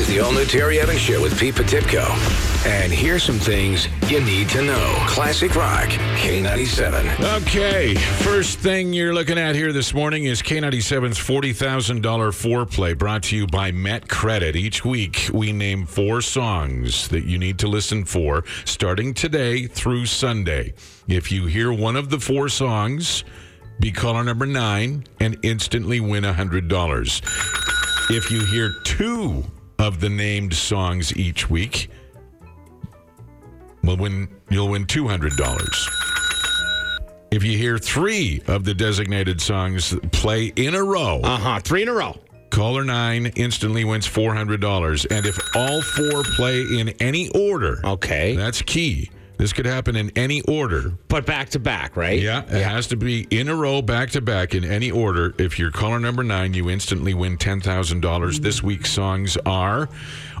is the all new Terry Evans Show with Pete Potipcoe. And here's some things you need to know. Classic Rock, K97. Okay, first thing you're looking at here this morning is K97's $40,000 foreplay brought to you by Met Credit. Each week, we name four songs that you need to listen for starting today through Sunday. If you hear one of the four songs, be caller number nine and instantly win $100. If you hear two of the named songs each week, well, win, you'll win $200. If you hear three of the designated songs play in a row, Uh huh. Three in a row. caller nine instantly wins $400. And if all four play in any order, Okay. that's key. This could happen in any order. But back to back, right? Yeah, it has to be in a row, back to back, in any order. If you're caller number nine, you instantly win $10,000. This week's songs are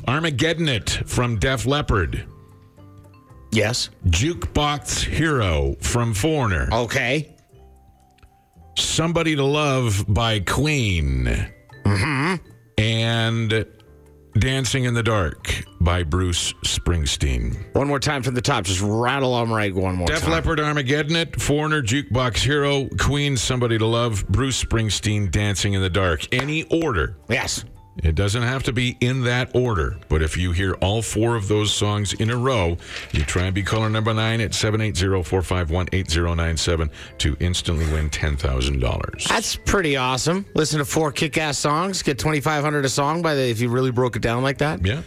Armageddon It from Def Leppard, Yes. Jukebox Hero from Foreigner, Okay. Somebody to Love by Queen, Mm-hmm. and Dancing in the Dark by Bruce Springsteen. One more time from the top. Just rattle them right one more Def time. Leppard, Armageddon It, Foreigner, Jukebox Hero, Queen, Somebody to Love, Bruce Springsteen, Dancing in the Dark. Any order. Yes. It doesn't have to be in that order, but if you hear all four of those songs in a row, you try and be caller number nine at 780-451-8097 to instantly win $10,000. That's pretty awesome. Listen to four kick-ass songs, get twenty five hundred a song by the if you really broke it down like that. Yeah.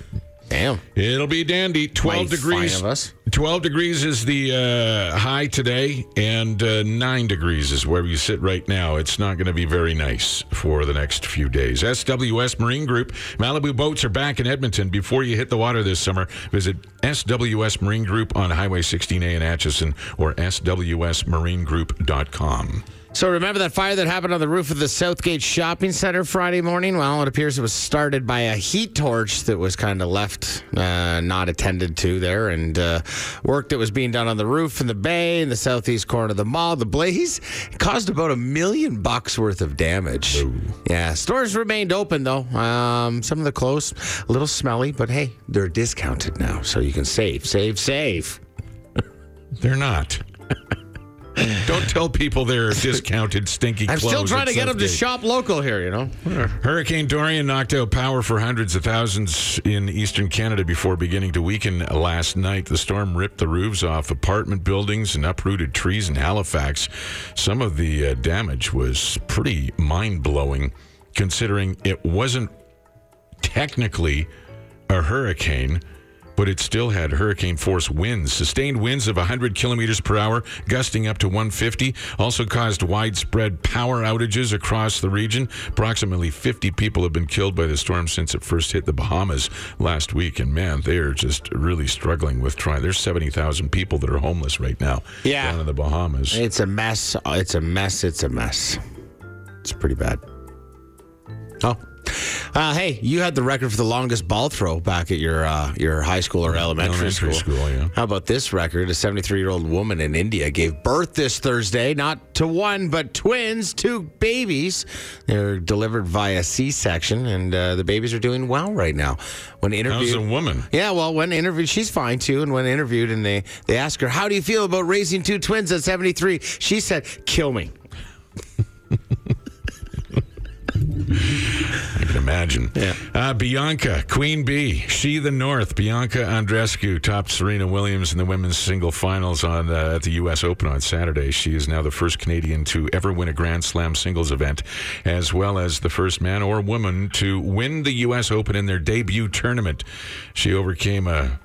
Damn. It'll be dandy. 12 Mighty degrees. Fine of us. 12 degrees is the uh, high today, and uh, 9 degrees is where you sit right now. It's not going to be very nice for the next few days. SWS Marine Group, Malibu boats are back in Edmonton. Before you hit the water this summer, visit SWS Marine Group on Highway 16A in Acheson or SWSMarineGroup.com. So remember that fire that happened on the roof of the Southgate Shopping Center Friday morning? Well, it appears it was started by a heat torch that was kind of left uh, not attended to there, and uh, work that was being done on the roof in the bay in the southeast corner of the mall. The blaze caused about a million bucks worth of damage. Yeah, stores remained open though. Um, some of the closed, a little smelly, but hey, they're discounted now, so you can save, save, save. They're not. Don't tell people they're discounted, stinky I'm clothes. still trying to get them to shop local here. You know. Hurricane Dorian knocked out power for hundreds of thousands in eastern Canada before beginning to weaken last night. The storm ripped the roofs off apartment buildings and uprooted trees in Halifax. Some of the uh, damage was pretty mind blowing, considering it wasn't technically a hurricane. But it still had hurricane force winds. Sustained winds of 100 kilometers per hour, gusting up to 150, also caused widespread power outages across the region. Approximately 50 people have been killed by the storm since it first hit the Bahamas last week. And man, they are just really struggling with trying. There's 70,000 people that are homeless right now Yeah. down in the Bahamas. It's a mess. It's a mess. It's a mess. It's pretty bad. Oh. Uh, hey, you had the record for the longest ball throw back at your uh, your high school or elementary, Elementary school, yeah. How about this record? A 73 year old woman in India gave birth this Thursday, not to one, but twins, two babies. They're delivered via C section, and uh, the babies are doing well right now. When How's interviewed, a woman? yeah, well, when interviewed, she's fine too. And when interviewed, and they they ask her, "How do you feel about raising two twins at 73?" She said, "Kill me." Imagine. Yeah. Uh, Bianca, Queen Bee, She the North. Bianca Andreescu topped Serena Williams in the women's single finals on uh, at the U.S. Open on Saturday. She is now the first Canadian to ever win a Grand Slam singles event, as well as the first man or woman to win the U.S. Open in their debut tournament. She overcame a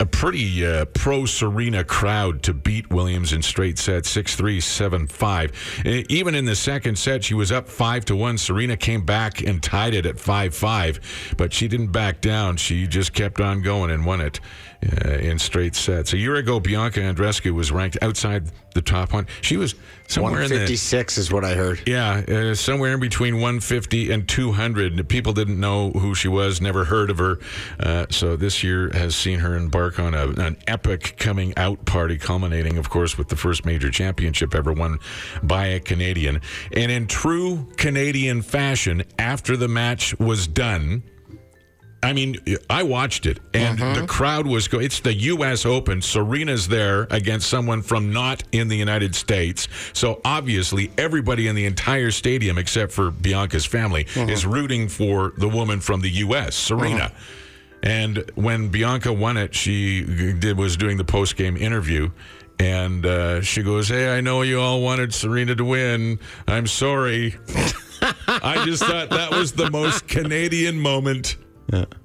a, pretty uh, pro Serena crowd to beat Williams in straight sets 6 3, 7 5. Even in the second set, she was up 5 to 1. Serena came back and tied it at 5 5, but she didn't back down. She just kept on going and won it uh, in straight sets. A year ago, Bianca Andreescu was ranked outside the top one. She was somewhere in the 156 is what I heard. yeah, uh, somewhere in between 150 and 200. People didn't know who she was, never heard of her. Uh, so this year has seen her embark on a, an epic coming out party, culminating, of course, with the first major championship ever won by a Canadian. And in true Canadian fashion, after the match was done, I mean, I watched it, and Mm-hmm. the crowd was going. It's the U.S. Open. Serena's there against someone from not in the United States. So obviously, everybody in the entire stadium, except for Bianca's family, Mm-hmm. is rooting for the woman from the U.S., Serena. And when Bianca won it, she did was doing the post game interview. And uh, she goes, "Hey, I know you all wanted Serena to win. I'm sorry." I just thought that was the most Canadian moment, yeah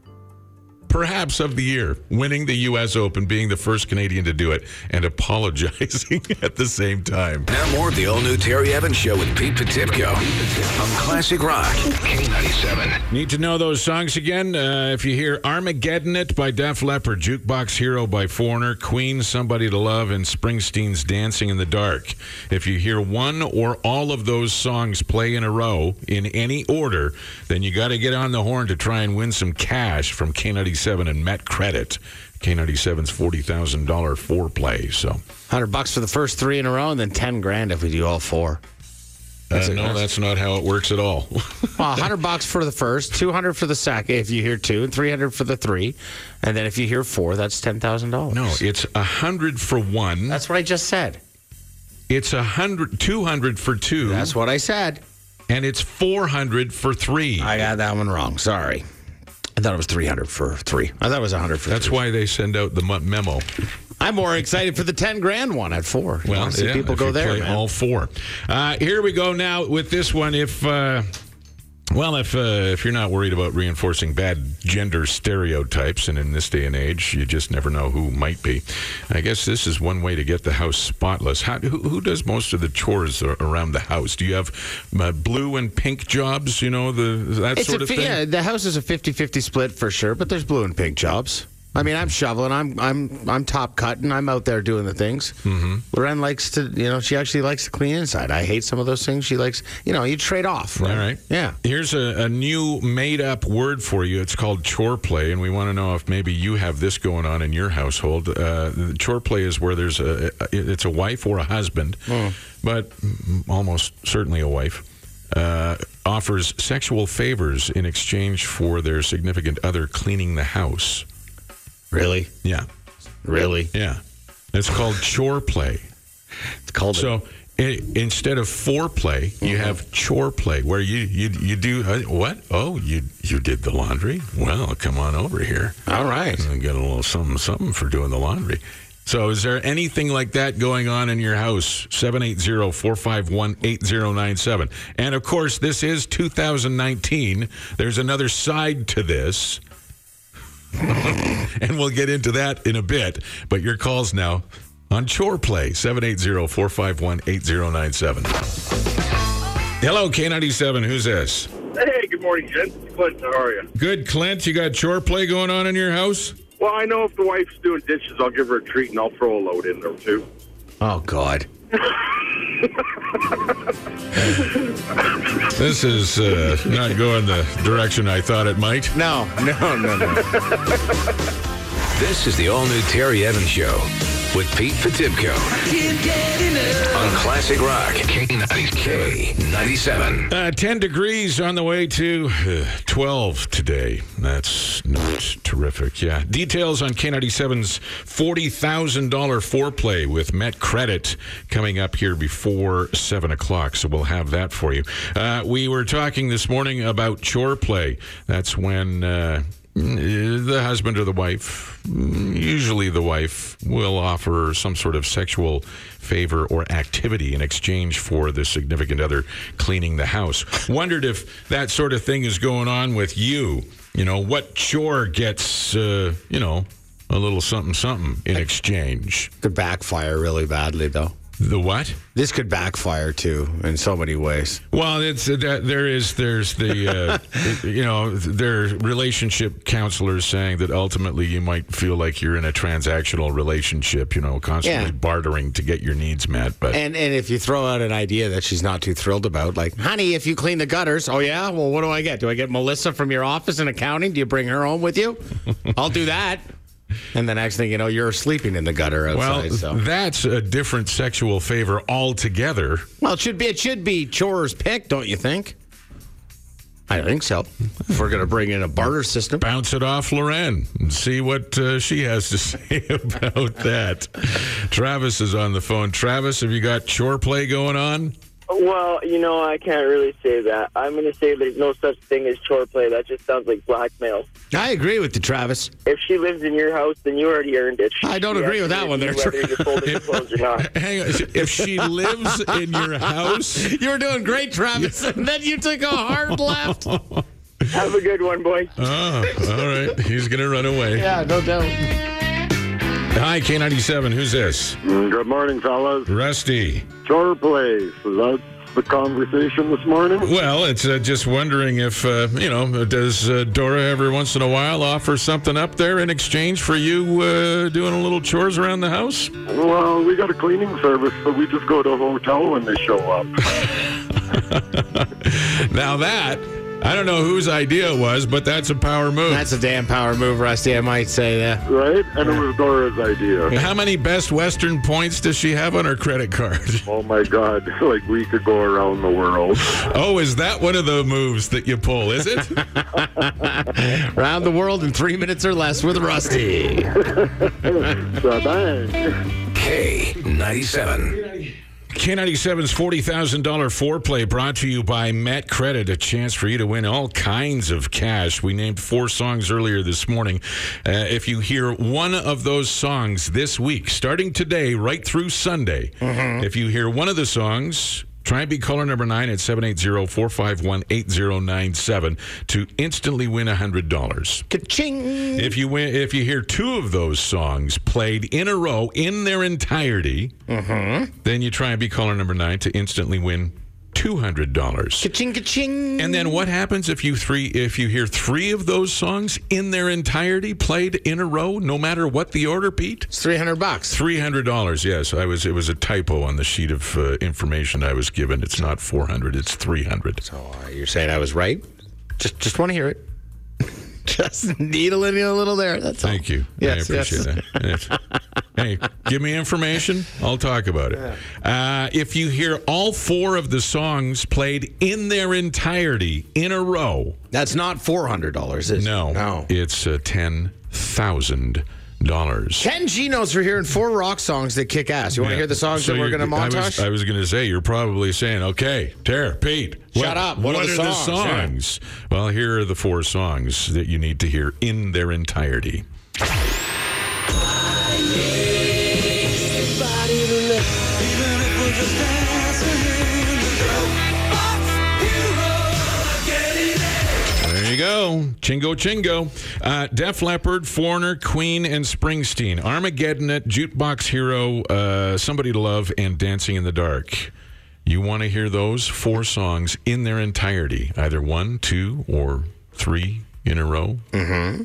perhaps of the year. Winning the U.S. Open, being the first Canadian to do it, and apologizing at the same time. Now more of the all-new Terry Evans Show with Pete Potipcoe on Classic Rock K97. Need to know those songs again? Uh, if you hear Armageddon It by Def Leppard, Jukebox Hero by Foreigner, Queen Somebody to Love, and Springsteen's Dancing in the Dark. If you hear one or all of those songs play in a row in any order, then you got to get on the horn to try and win some cash from K97 and Met Credit. K97's $40,000 four foreplay. So, Hundred bucks for the first three in a row, and then ten grand if we do all four. uh, it. no, that's not how it works at all. Well, hundred bucks for the first, two hundred for the second if you hear two, and three hundred for the three, and then if you hear four, that's ten thousand dollars. no, it's a 100 for one. that's what I just said. It's a hundred, 200 for two. That's what I said. and it's 400 for three. I got that one wrong. Sorry. I thought it was three hundred for three. I thought it was hundred for. That's three. why they send out the memo. I'm more excited for the ten grand one at four. You Well, wanna see yeah, people if go you there, play man. all four. Uh, here we go now with this one. If uh, well, if uh, if you're not worried about reinforcing bad gender stereotypes, and in this day and age, you just never know who might be. I guess this is one way to get the house spotless. How, who, who does most of the chores around the house? Do you have uh, blue and pink jobs? You know the that It's sort a, of thing. yeah, the house is a 50-50 split for sure, but there's blue and pink jobs. I mean, I'm shoveling, I'm I'm I'm top cutting, I'm out there doing the things. Mm-hmm. Loren likes to, you know, she actually likes to clean inside. I hate some of those things. She likes, you know, you trade off. All right. Yeah. Here's a, a new made up word for you. It's called chore play, and we want to know if maybe you have this going on in your household. Uh, chore play is where there's a it's a wife or a husband, but mm, almost certainly a wife. Uh, offers sexual favors in exchange for their significant other cleaning the house. Really, Yeah, really. yeah. It's called chore play. It's called. So i instead of foreplay, you have chore play, where you you you do uh, what? Oh, you you did the laundry. Well, come on over here. All right. And get a little something something for doing the laundry. So, is there anything like that going on in your house? 780 451 8097. And of course, this is 2019. There's another side to this. and we'll get into that in a bit. But your calls now on Chore Play 780 451 8097. Hello, K97. Who's this? Hey, good morning, Jen. Clint, how are you? Good, Clint. You got chore play going on in your house? Well, I know if the wife's doing dishes, I'll give her a treat and I'll throw a load in there too. oh God. This is uh, not going the direction I thought it might. No, no, no, no. This is the all-new Terry Evans Show with Pete Potipcoe on Classic Rock K97. Uh, 10 degrees on the way to uh, 12 today. That's not terrific. Yeah. Details on K97's $40,000 foreplay with Met Credit coming up here before 7 o'clock. So we'll have that for you. Uh, we were talking this morning about chore play. That's when. Uh, the husband or the wife, usually the wife, will offer some sort of sexual favor or activity in exchange for the significant other cleaning the house. Wondered if that sort of thing is going on with you. You know, what chore gets, uh, you know, a little something something in exchange? Could backfire really badly though. The what? This could backfire too in so many ways. Well, it's uh, that there is there's the uh, you know there are relationship counselors saying that ultimately you might feel like you're in a transactional relationship, you know, constantly Yeah. bartering to get your needs met. But And and if you throw out an idea that she's not too thrilled about, like, honey, if you clean the gutters, oh yeah, well, what do I get? Do I get Melissa from your office in accounting? Do you bring her home with you? I'll do that. And the next thing you know, you're sleeping in the gutter well, outside. so that's a different sexual favor altogether. well, it should be it should be chores picked, don't you think? I think so. If we're going to bring in a barter system. Bounce it off Loren and see what uh, she has to say about that. Travis is on the phone. Travis, have you got chore play going on? Well, you know, I can't really say that. I'm going to say there's no such thing as chore play. That just sounds like blackmail. I agree with you, Travis. If she lives in your house, then you already earned it. I don't agree with that one there, Whether you're folding the clothes or not. Hang on. If she lives in your house, You were doing great, Travis, and then you took a hard left. Have a good one, boys. oh, all right. He's going to run away. Yeah, no doubt. Hi, K97. Who's this? Good morning, fellas. Rusty. Chore place. Is that the conversation this morning? Well, it's uh, just wondering if, uh, you know, does uh, Dora every once in a while offer something up there in exchange for you uh, doing a little chores around the house? Well, we got a cleaning service, so we just go to a hotel when they show up. Now, that, I don't know whose idea it was, but that's a power move. That's a damn power move, Rusty. I might say that. Right? And it was Dora's idea. How many Best Western points does she have on her credit card? Oh my God. Like we could go around the world. Oh, is that one of the moves that you pull, is it? Round the world in three minutes or less with Rusty. Bye-bye. K97. K97's $40,000 foreplay brought to you by Met Credit, a chance for you to win all kinds of cash. We named four songs earlier this morning. Uh, if you hear one of those songs this week, starting today right through Sunday, if you hear one of the songs, Try and be caller number nine at 780-451-8097 to instantly win $100. Ka-ching. If you win, if you hear two of those songs played in a row in their entirety, mm-hmm. then you try and be caller number nine to instantly win two hundred dollars. Ka-ching, ka-ching. And then what happens if you three if you hear three of those songs in their entirety played in a row, no matter what the order, Pete? It's 300 bucks. Three hundred dollars. Yes, I was. It was a typo on the sheet of uh, information I was given. It's not four hundred. It's three hundred. So uh, you're saying I was right? Just just want to hear it. just needling you a little there. That's all. Thank you. Yes, I appreciate yes. that. Hey, give me information. I'll talk about it. Uh, if you hear all four of the songs played in their entirety in a row, That's not $400, is it? no, No. it's uh, ten thousand dollars. Ken G knows for hearing four rock songs that kick ass. You want to hear the songs that we're going to I was, montage? I was going to say you're probably saying, "Okay, Tara, Pete, Shut up. What are the the songs? Yeah. songs?" Well, here are the four songs that you need to hear in their entirety. You go. Chingo Chingo. Uh, Def Leppard, Foreigner, Queen, and Springsteen. Armageddon at Jukebox Hero, uh, Somebody to Love, and Dancing in the Dark. You want to hear those four songs in their entirety, either one, two, or three in a row,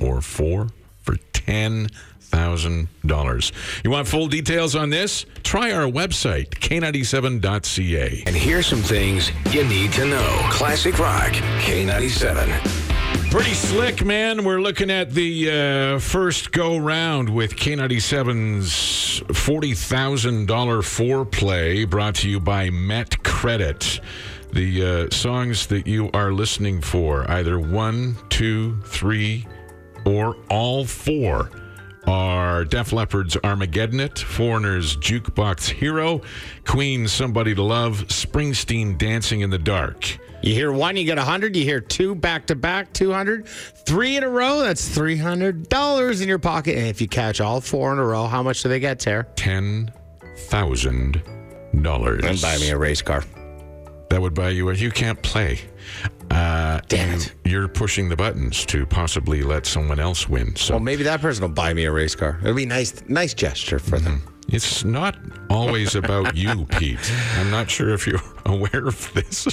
or four for $10,000. You want full details on this? Try our website, k97.ca. And here's some things you need to know. Classic Rock, K97. Pretty slick, man. We're looking at the uh, first go round with K97's $40,000 foreplay brought to you by Met Credit. The uh, songs that you are listening for, either one, two, three, or all four, are Def Leppard's Armageddon It, Foreigner's Jukebox Hero, Queen's Somebody to Love, Springsteen Dancing in the Dark. You hear one, you get 100. You hear two back to back, 200. Three in a row, that's $300 in your pocket. And if you catch all four in a row, how much do they get, thousand dollars. And buy me a race car. That would buy you a. You can't play. Uh, Damn it. You're pushing the buttons to possibly let someone else win. So Well, maybe that person will buy me a race car. It'll be nice, nice gesture for them. It's not always about you, Pete. I'm not sure if you're aware of this.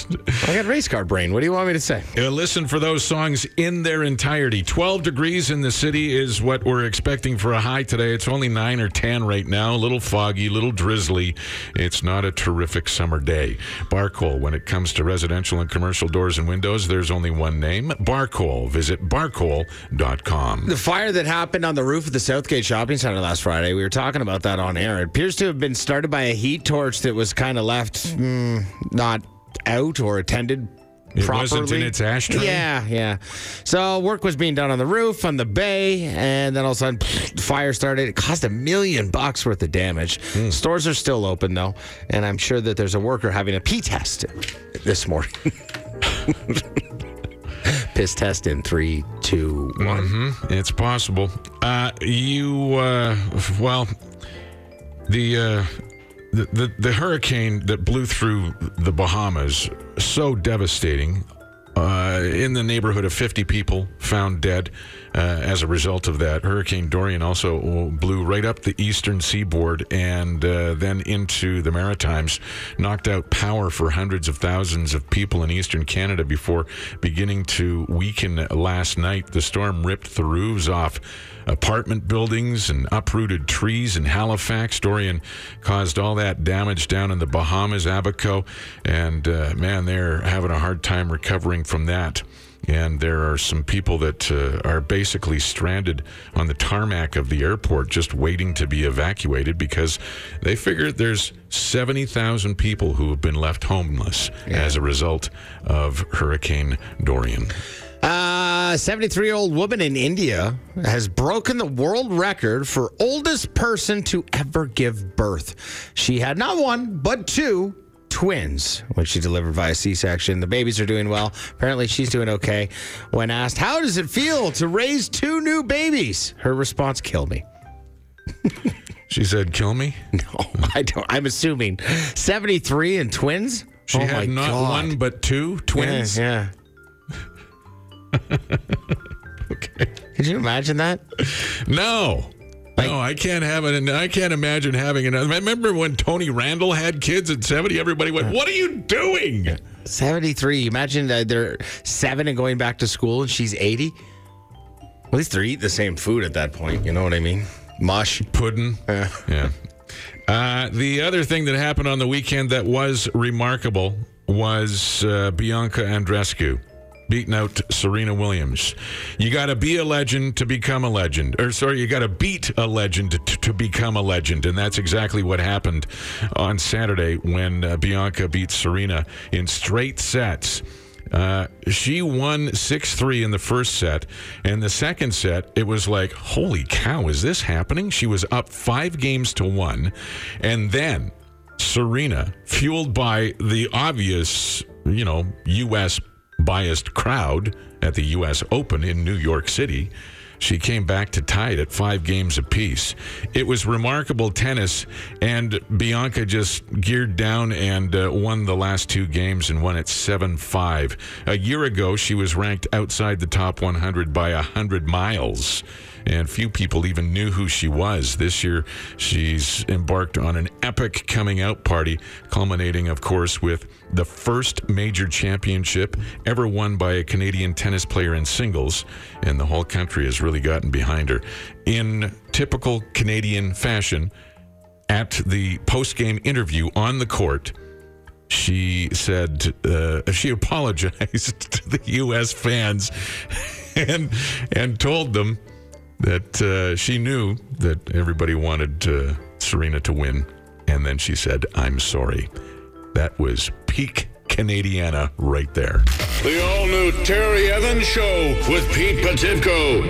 I got race car brain. What do you want me to say? Uh, listen for those songs in their entirety. 12 degrees in the city is what we're expecting for a high today. It's only 9 or 10 right now. A little foggy, a little drizzly. It's not a terrific summer day. Barcol, when it comes to residential and commercial doors and windows, there's only one name Barcol. Visit barcol.com. The fire that happened on the roof of the Southgate Shopping Center last Friday, we were talking about that on air. It appears to have been started by a heat torch that was kind of left mm, not out or attended It properly. wasn't in its ashtray? Yeah, yeah. So work was being done on the roof, on the bay, and then all of a sudden, pfft, fire started. It caused a million bucks worth of damage. Hmm. Stores are still open though, and I'm sure that there's a worker having a pee test this morning. Piss test in three, two, one. It's possible. Uh, you, uh, well, the, uh, the, the the hurricane that blew through the Bahamas so devastating. Uh, in the neighborhood of 50 people found dead uh, as a result of that. Hurricane Dorian also blew right up the eastern seaboard and uh, then into the Maritimes, knocked out power for hundreds of thousands of people in eastern Canada before beginning to weaken last night. The storm ripped the roofs off apartment buildings and uprooted trees in Halifax. Dorian caused all that damage down in the Bahamas, Abaco, and uh, man, they're having a hard time recovering from that. And there are some people that uh, are basically stranded on the tarmac of the airport just waiting to be evacuated because they figure there's 70,000 people who have been left homeless as a result of Hurricane Dorian. Uh, A 73 year old woman in India has broken the world record for oldest person to ever give birth. She had not one, but two twins, when she delivered via C section. The babies are doing well. Apparently, she's doing okay. When asked, How does it feel to raise two new babies? Her response, Kill me. She said, Kill me? No, I don't. I'm assuming 73 and twins? She oh my had not God. one but two twins. Yeah. Okay. Could you imagine that? No. Like- no, I can't have it. And I can't imagine having another. I Remember when Tony Randall had kids at 70? Everybody went, What are you doing? 73. Imagine that they're seven and going back to school and she's 80. At least they're eating the same food at that point. You know what I mean? Mush. Pudding. Yeah. Uh, the other thing that happened on the weekend that was remarkable was uh, Bianca Andreescu beating out Serena Williams. You got to be a legend to become a legend. Or, sorry, you got to beat a legend to, to become a legend. And that's exactly what happened on Saturday when uh, Bianca beat Serena in straight sets. Uh, she won 6 3 in the first set. And the second set, it was like, holy cow, is this happening? She was up five games to one. And then Serena, fueled by the obvious, you know, U.S. biased crowd at the U.S. Open in New York City, she came back to tie it at five games apiece. It was remarkable tennis, and Bianca just geared down and uh, won the last two games and won it 7 5. A year ago, she was ranked outside the top 100 by 100 miles and few people even knew who she was. This year, she's embarked on an epic coming out party, culminating, of course, with the first major championship ever won by a Canadian tennis player in singles, and the whole country has really gotten behind her. In typical Canadian fashion, at the post game interview on the court, she said uh, she apologized to the U.S. fans and and told them that uh, she knew that everybody wanted uh, Serena to win, and then she said, "I'm sorry." That was peak Canadiana right there. The all new Terry Evans Show with Pete Potipcoe.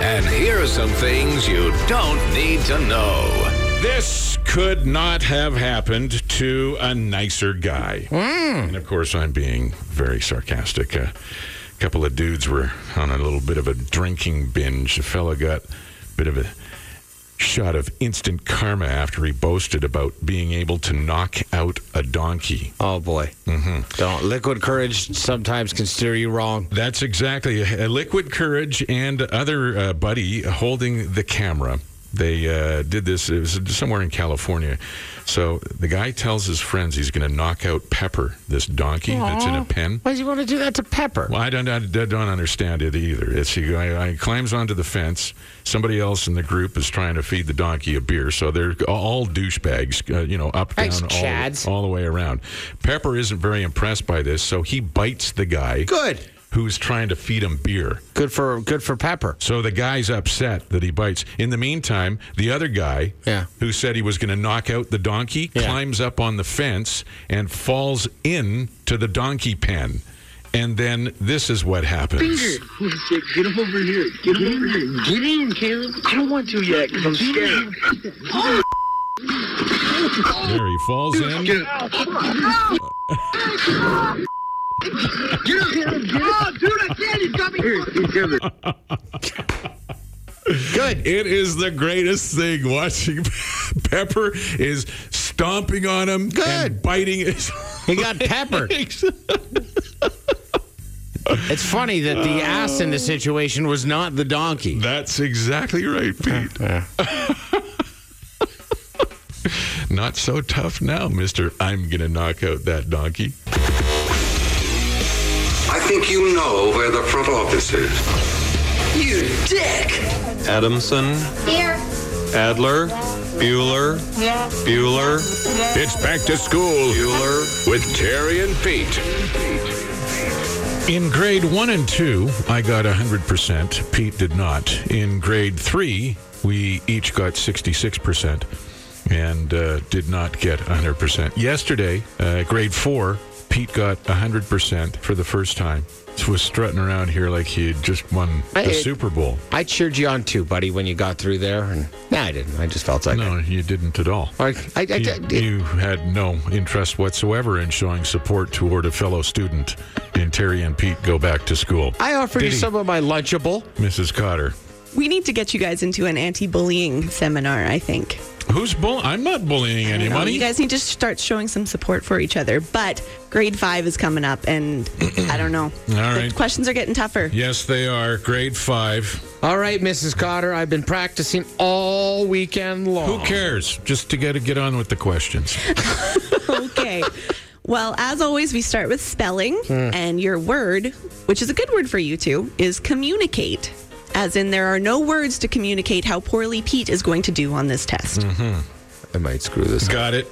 And here are some things you don't need to know. This could not have happened to a nicer guy. And of course, I'm being very sarcastic. A couple of dudes were on a little bit of a drinking binge. A fellow got a bit of a shot of instant karma after he boasted about being able to knock out a donkey. Oh boy. Mm-hmm. Don't liquid courage sometimes can steer you wrong. That's exactly a liquid courage and other uh, buddy holding the camera. They uh, did this. It was somewhere in California. So the guy tells his friends he's going to knock out Pepper, this donkey that's in a pen. Why does he want to do that to Pepper? Well, I don't, I don't understand it either. It's he, I, I climbs onto the fence. Somebody else in the group is trying to feed the donkey a beer, so they're all douchebags, uh, you know, up down Thanks, all, all the way around. Pepper isn't very impressed by this, so he bites the guy Good. Who's trying to feed him beer. Good for good for Pepper. So the guy's upset that he bites. In the meantime, the other guy, Yeah. who said he was going to knock out the donkey, Yeah. climbs up on the fence and falls in to the donkey pen. And then this is what happens. Get him over here. Get him over here. Get in, Caleb. I don't want to yet because I'm scared. There he falls in. Get. Get Get. Oh, dude, I can't. He's got me. Here, Good. It is the greatest thing watching Pepper is stomping on him Good. and biting his He got peppered. legs. It's funny that the uh, ass in the situation was not the donkey. That's exactly right, Pete. Not so tough now, Mister. I'm gonna knock out that donkey. I think you know where the front office is. You dick! Adamson, Here. Adler, Bueller, Yeah. Bueller, It's back to school Bueller. with Terry and Pete. In grade one and two, I got 100%. Pete did not. In grade three, we each got 66% and uh, did not get 100%. Yesterday, uh, grade four, Pete got 100% for the first time. He was strutting around here like he had just won the I- Super Bowl. I cheered you on too, buddy, when you got through there. And nah, I didn't. I just felt like No, you didn't at all. I, I, I, You, I- you had no interest whatsoever in showing support toward a fellow student in Terry and Pete go back to school. I offered Did you he? some of my Lunchable. Mrs. Cotter. We need to get you guys into an anti-bullying seminar. I think. Who's bull? I'm not bullying anybody. You guys need to start showing some support for each other. But grade five is coming up, and I don't know. All The right. questions are getting tougher. Yes, they are. Grade five. All right, Mrs. Cotter, I've been practicing all weekend long. Who cares? Just to get to get on with the questions. okay. Well, as always, we start with spelling, hmm. and your word, which is a good word for you two, is communicate. As in, there are no words to communicate how poorly Pete is going to do on this test. I might screw this up. Got it.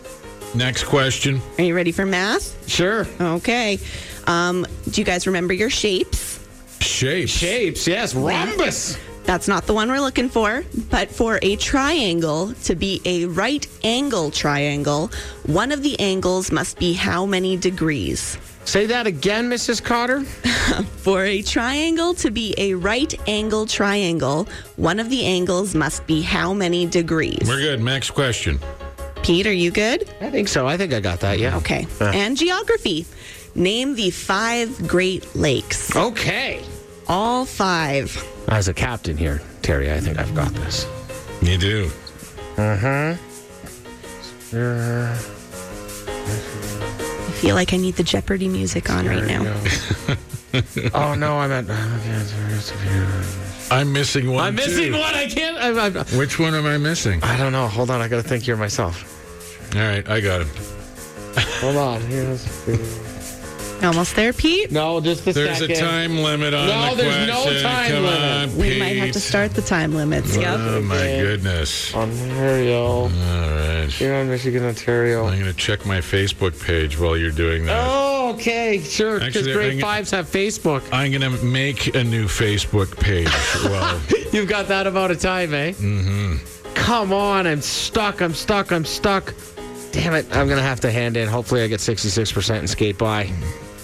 Next question. Are you ready for math? Sure. Okay. Um, do you guys remember your shapes? Shapes. Shapes, yes. Rhombus. That's not the one we're looking for. But for a triangle to be a right angle triangle, one of the angles must be how many degrees? Say that again, Mrs. Cotter. For a triangle to be a right angle triangle, one of the angles must be how many degrees? We're good. Next question. Pete, are you good? I think so. I think I got that, yeah. Okay. Uh. And geography. Name the five Great Lakes. Okay. All five. As a captain here, Terry, I think I've got this. You do. I feel like I need the Jeopardy music on right now. oh, no, I'm at. Uh, I'm missing one. I'm missing too. one. I can't. I, I, uh, Which one am I missing? I don't know. Hold on. I got to think here myself. All right, I got him. Hold on. Here's, Almost there, Pete? no, just a There's second. a time limit on No, the there's no time Come limit. on, We might have to start the time limits. Yep. Oh my goodness! Ontario. All right. You're on Michigan, Ontario. I'm gonna check my Facebook page while you're doing that. Oh, okay. Sure. Because Actually, grade I'm gonna- fives have Facebook. I'm gonna make a new Facebook page. well, You've got that amount of time, eh? Mm-hmm. Come on. I'm stuck. I'm stuck. I'm stuck. Damn it. I'm going to have to hand in. Hopefully, I get 66% and skate by.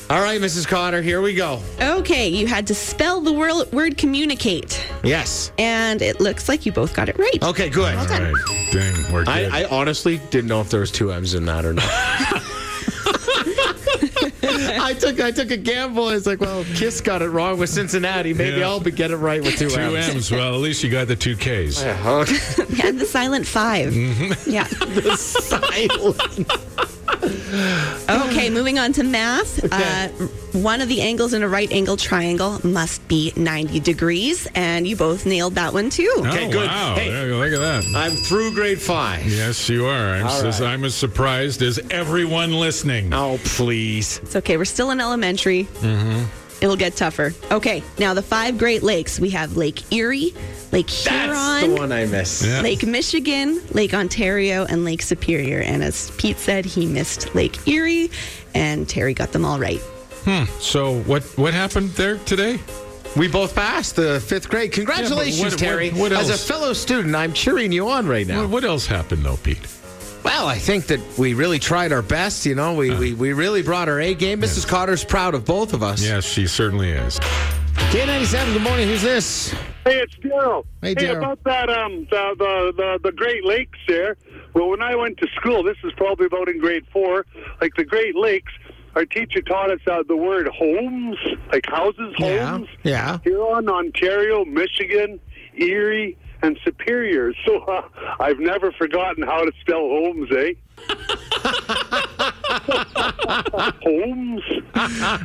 All right, Mrs. Cotter, here we go. Okay, you had to spell the word, word communicate. Yes. And it looks like you both got it right. Okay, good. all right, dang, we're good. I, I honestly didn't know if there was two M's in that or not. I took I took a gamble. It's like, well, Kiss got it wrong with Cincinnati. Maybe Yeah. I'll be get it right with two, two M's. M's. Well, at least you got the two K's. Yeah, okay. And the silent 5 Mm-hmm. Yeah. The silent. Okay, moving on to math. Uh, one of the angles in a right angle triangle must be 90 degrees, and you both nailed that one too. Okay, oh, good. Wow, Hey. There look at that. I'm through grade five. Yes, you are. I'm, All as, right. I'm as surprised as everyone listening. Oh, please. It's okay, we're still in elementary. It'll get tougher. Okay, now the five Great Lakes. We have Lake Erie, Lake Huron, That's the one I missed. Yeah. Lake Michigan, Lake Ontario, and Lake Superior. And as Pete said, he missed Lake Erie, and Terry got them all right. Hmm. So what what happened there today? We both passed the fifth grade. Congratulations, what- what- Terry. what As a fellow student, I'm cheering you on right now. What, what else happened though, Pete? Well, I think that we really tried our best. You know, we, we, we really brought our A game. Mrs. Cotter's proud of both of us. Yes, she certainly is. K97, good morning. Who's this? Hey, it's Daryl. Hey, Daryl. about that um the, the the the Great Lakes there. Well, when I went to school, this is probably about in grade four. Like the Great Lakes, our teacher taught us uh, the word homes, like houses, Yeah, homes. yeah. Huron, Ontario, Michigan, Erie, and Superior. So uh, I've never forgotten how to spell homes, eh? homes.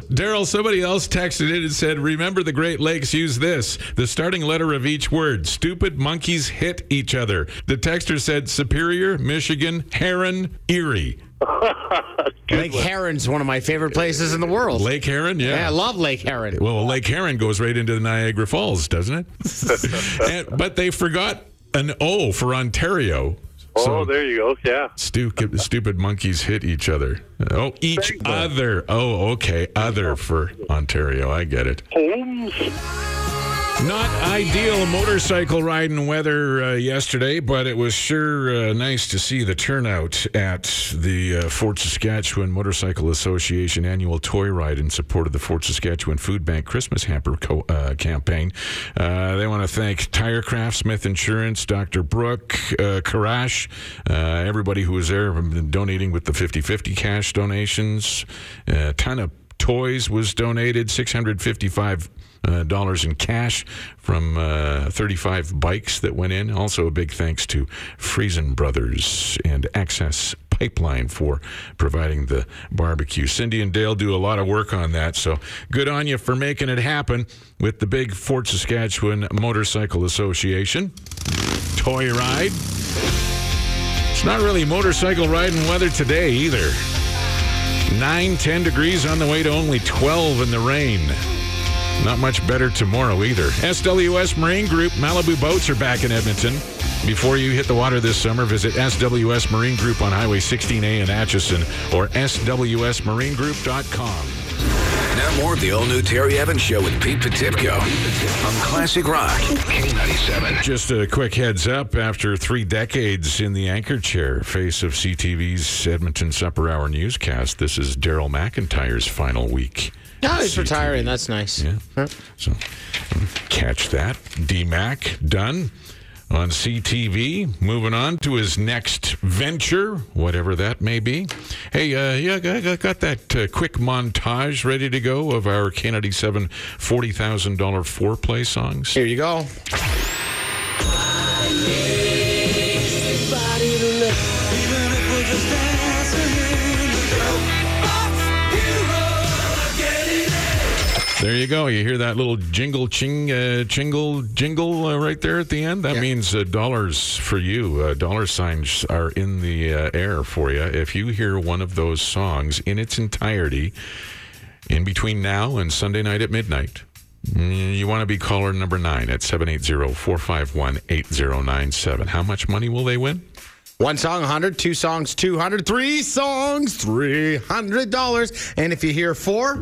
Daryl, somebody else texted in and said, Remember the Great Lakes use this. The starting letter of each word. Stupid monkeys hit each other. The texter said Superior, Michigan, Heron, Erie. Lake Heron's one of my favorite places in the world. Lake Heron, yeah. Yeah, I love Lake Heron. Well, Lake Heron goes right into the Niagara Falls, doesn't it? and, but they forgot an O for Ontario. Oh, there you go. Yeah. Stupid, stupid monkeys hit each other. Oh, each other. Oh, okay. Other for Ontario. I get it. Homes. Not ideal motorcycle riding weather uh, yesterday, but it was sure uh, nice to see the turnout at the uh, Fort Saskatchewan Motorcycle Association annual toy ride in support of the Fort Saskatchewan Food Bank Christmas Hamper co- uh, campaign. Uh, they want to thank Tirecraft, Smith Insurance, Dr. Brooke, uh, Karash, everybody who was there donating with the 50 50 cash donations. A ton of toys was donated, 655 uh, dollars in cash from uh, 35 bikes that went in. Also, a big thanks to Friesen Brothers and Access Pipeline for providing the barbecue. Cindy and Dale do a lot of work on that, so good on you for making it happen with the big Fort Saskatchewan Motorcycle Association toy ride. It's not really motorcycle riding weather today either. 9, 10 degrees on the way to only 12 in the rain. Not much better tomorrow either. SWS Marine Group Malibu boats are back in Edmonton. Before you hit the water this summer, visit SWS Marine Group on Highway 16A in Acheson or swsmarinegroup.com. Now more of the all-new Terry Evans Show with Pete Potipcoe on Classic Rock K97. Just a quick heads up after three decades in the anchor chair, face of CTV's Edmonton Supper Hour newscast, this is Daryl McIntyre's final week. No, he's retiring. That's nice. Yeah. So catch that. DMAC done on CTV. Moving on to his next venture, whatever that may be. Hey, uh, yeah, I got, got that uh, quick montage ready to go of our Kennedy 7 $40,000 foreplay songs. Here you go. There you go. You hear that little jingle, ching, uh, jingle, jingle uh, right there at the end? That means uh, dollars for you. Uh, dollar signs are in the uh, air for you. If you hear one of those songs in its entirety in between now and Sunday night at midnight, mm, you want to be caller number nine at 780 451 8097. How much money will they win? One song, 100. Two songs, 200. Three songs, $300. And if you hear four,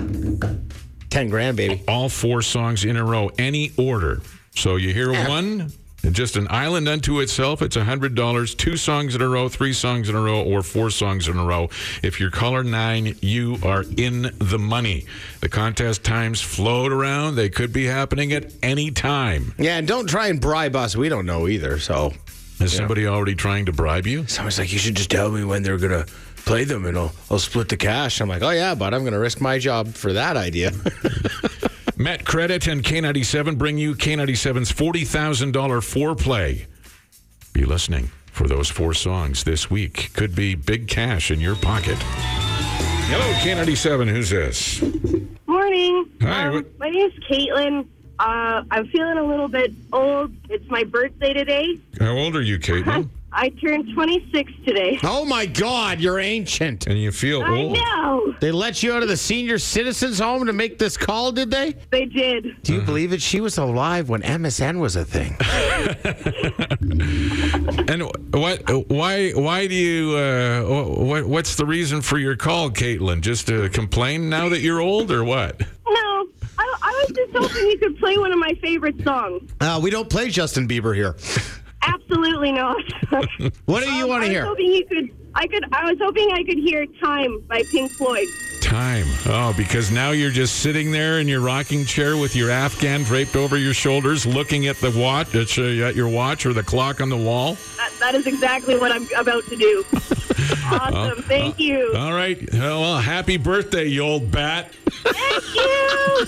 10 grand, baby. All four songs in a row, any order. So you hear one, just an island unto itself, it's $100. Two songs in a row, three songs in a row, or four songs in a row. If you're caller nine, you are in the money. The contest times float around. They could be happening at any time. Yeah, and don't try and bribe us. We don't know either, so. Is somebody already trying to bribe you? Someone's like, you should just tell me when they're going to play them and I'll, I'll split the cash. I'm like, oh, yeah, but I'm going to risk my job for that idea. Met Credit and K97 bring you K97's $40,000 foreplay. Be listening for those four songs this week. Could be big cash in your pocket. Hello, K97. Who's this? Morning. Hi, Um, what- my name's Caitlin. Uh, I'm feeling a little bit old. It's my birthday today. How old are you, Caitlin? I turned 26 today. oh, my God, you're ancient. And you feel I old. know. They let you out of the senior citizens home to make this call, did they? They did. Do you believe it? She was alive when MSN was a thing. And what? Why? Why do you? Uh, what? What's the reason for your call, Caitlin? Just to complain now that you're old, or what? No, I, I was just hoping you could play one of my favorite songs. Uh, we don't play Justin Bieber here. Absolutely Absolutely not. What do you want I to was hear? hoping you could. I could. I was hoping I could hear "Time" by Pink Floyd. Time. Oh, because now you're just sitting there in your rocking chair with your Afghan draped over your shoulders, looking at the watch, at your- watch or the clock on the wall. That, that is exactly what I'm about to do. awesome. Thank you. All right. Well, happy birthday, you old bat. Thank you.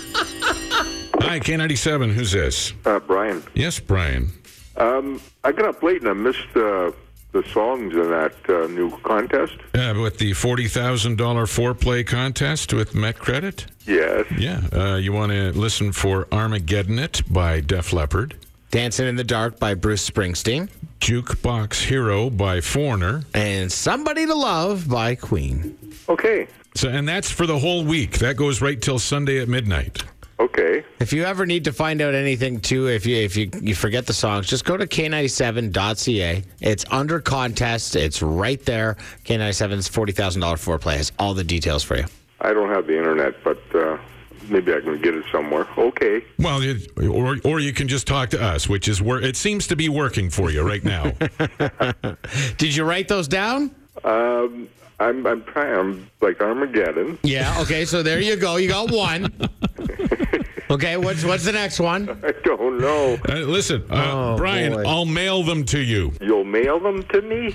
Hi, K97. Who's this? Uh, Brian, Yes, Brian. Um, I got up late and I missed uh, the songs in that uh, new contest. Uh, with the $40,000 foreplay contest with Met Credit? Yes. Yeah. Uh, you want to listen for Armageddon It by Def Leppard, Dancing in the Dark by Bruce Springsteen, Jukebox Hero by Foreigner. and Somebody to Love by Queen. Okay. So, and that's for the whole week. That goes right till Sunday at midnight. Okay. If you ever need to find out anything too, if you if you, you forget the songs, just go to k97.ca. It's under contest. It's right there. K97's forty thousand dollar foreplay has all the details for you. I don't have the internet, but uh, maybe I can get it somewhere. Okay. Well, it, or or you can just talk to us, which is where it seems to be working for you right now. Did you write those down? Um, I'm I'm trying. I'm like Armageddon. Yeah. Okay. So there you go. You got one. Okay. What's what's the next one? I don't know. Uh, listen, uh, Oh, Brian, boy. I'll mail them to you. You'll mail them to me.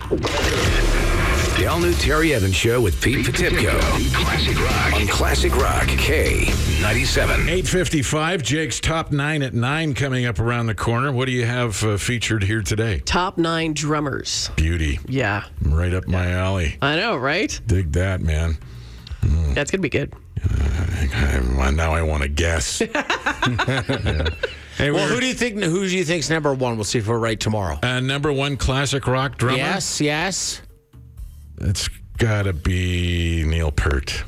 The all new Terry Evans Show with Pete Potipcoe. Classic Rock. On Classic Rock K97. 855, Jake's top nine at nine coming up around the corner. What do you have uh, featured here today? Top nine drummers. Beauty. Yeah. Right up my alley. I know, right? Dig that, man. That's going to be good. Well, now I want to guess. Hey, Well, who do you think? Who do you think's number one? We'll see if we're right tomorrow. uh, number one classic rock drummer? Yes. Yes. It's got to be Neil Peart.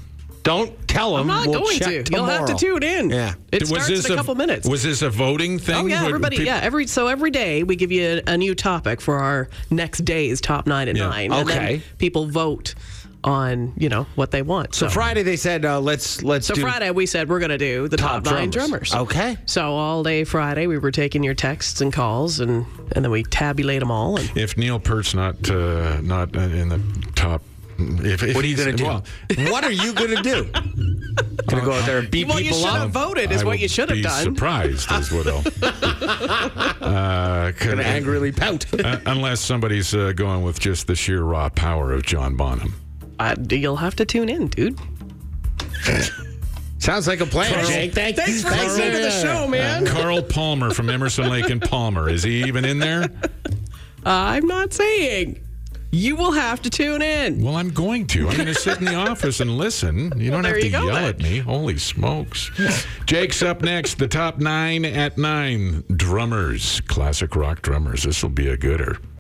Don't tell him. I'm not We'll going check to. You'll have to tune in. Yeah. It Was starts this in a couple minutes. Was this a voting thing? Oh yeah, Would everybody. peop- yeah, every so every day we give you a, a new topic for our next day's top nine and Yeah. nine. And then Okay. people vote on you know what they want. So Friday they said uh, let's let's So do Friday we said we're going to do the top, Top nine drummers. drummers. Okay. So all day Friday we were taking your texts and calls and and then we tabulate them all. And If Neil Peart's not uh, not uh, in the top, if, if What are you gonna do? well, what are you gonna do? Gonna go out there and beat well, you people should up? have voted. Is I what you should have done. Surprised is what I'll. uh, Gonna angrily pout. uh, unless somebody's uh, going with just the sheer raw power of John Bonham. Uh, you'll have to tune in, dude. Sounds like a plan, Carl- Jake. Thank, Thanks for listening to the show, man. Carl Palmer from Emerson Lake and Palmer. Is he even in there? I'm not saying. You will have to tune in. Well, I'm going to. I'm going to sit in the office and listen. You don't have there to go, yell then. at me. Holy smokes. Jake's up next. The top nine at nine. Drummers. Classic rock drummers. This will be a gooder.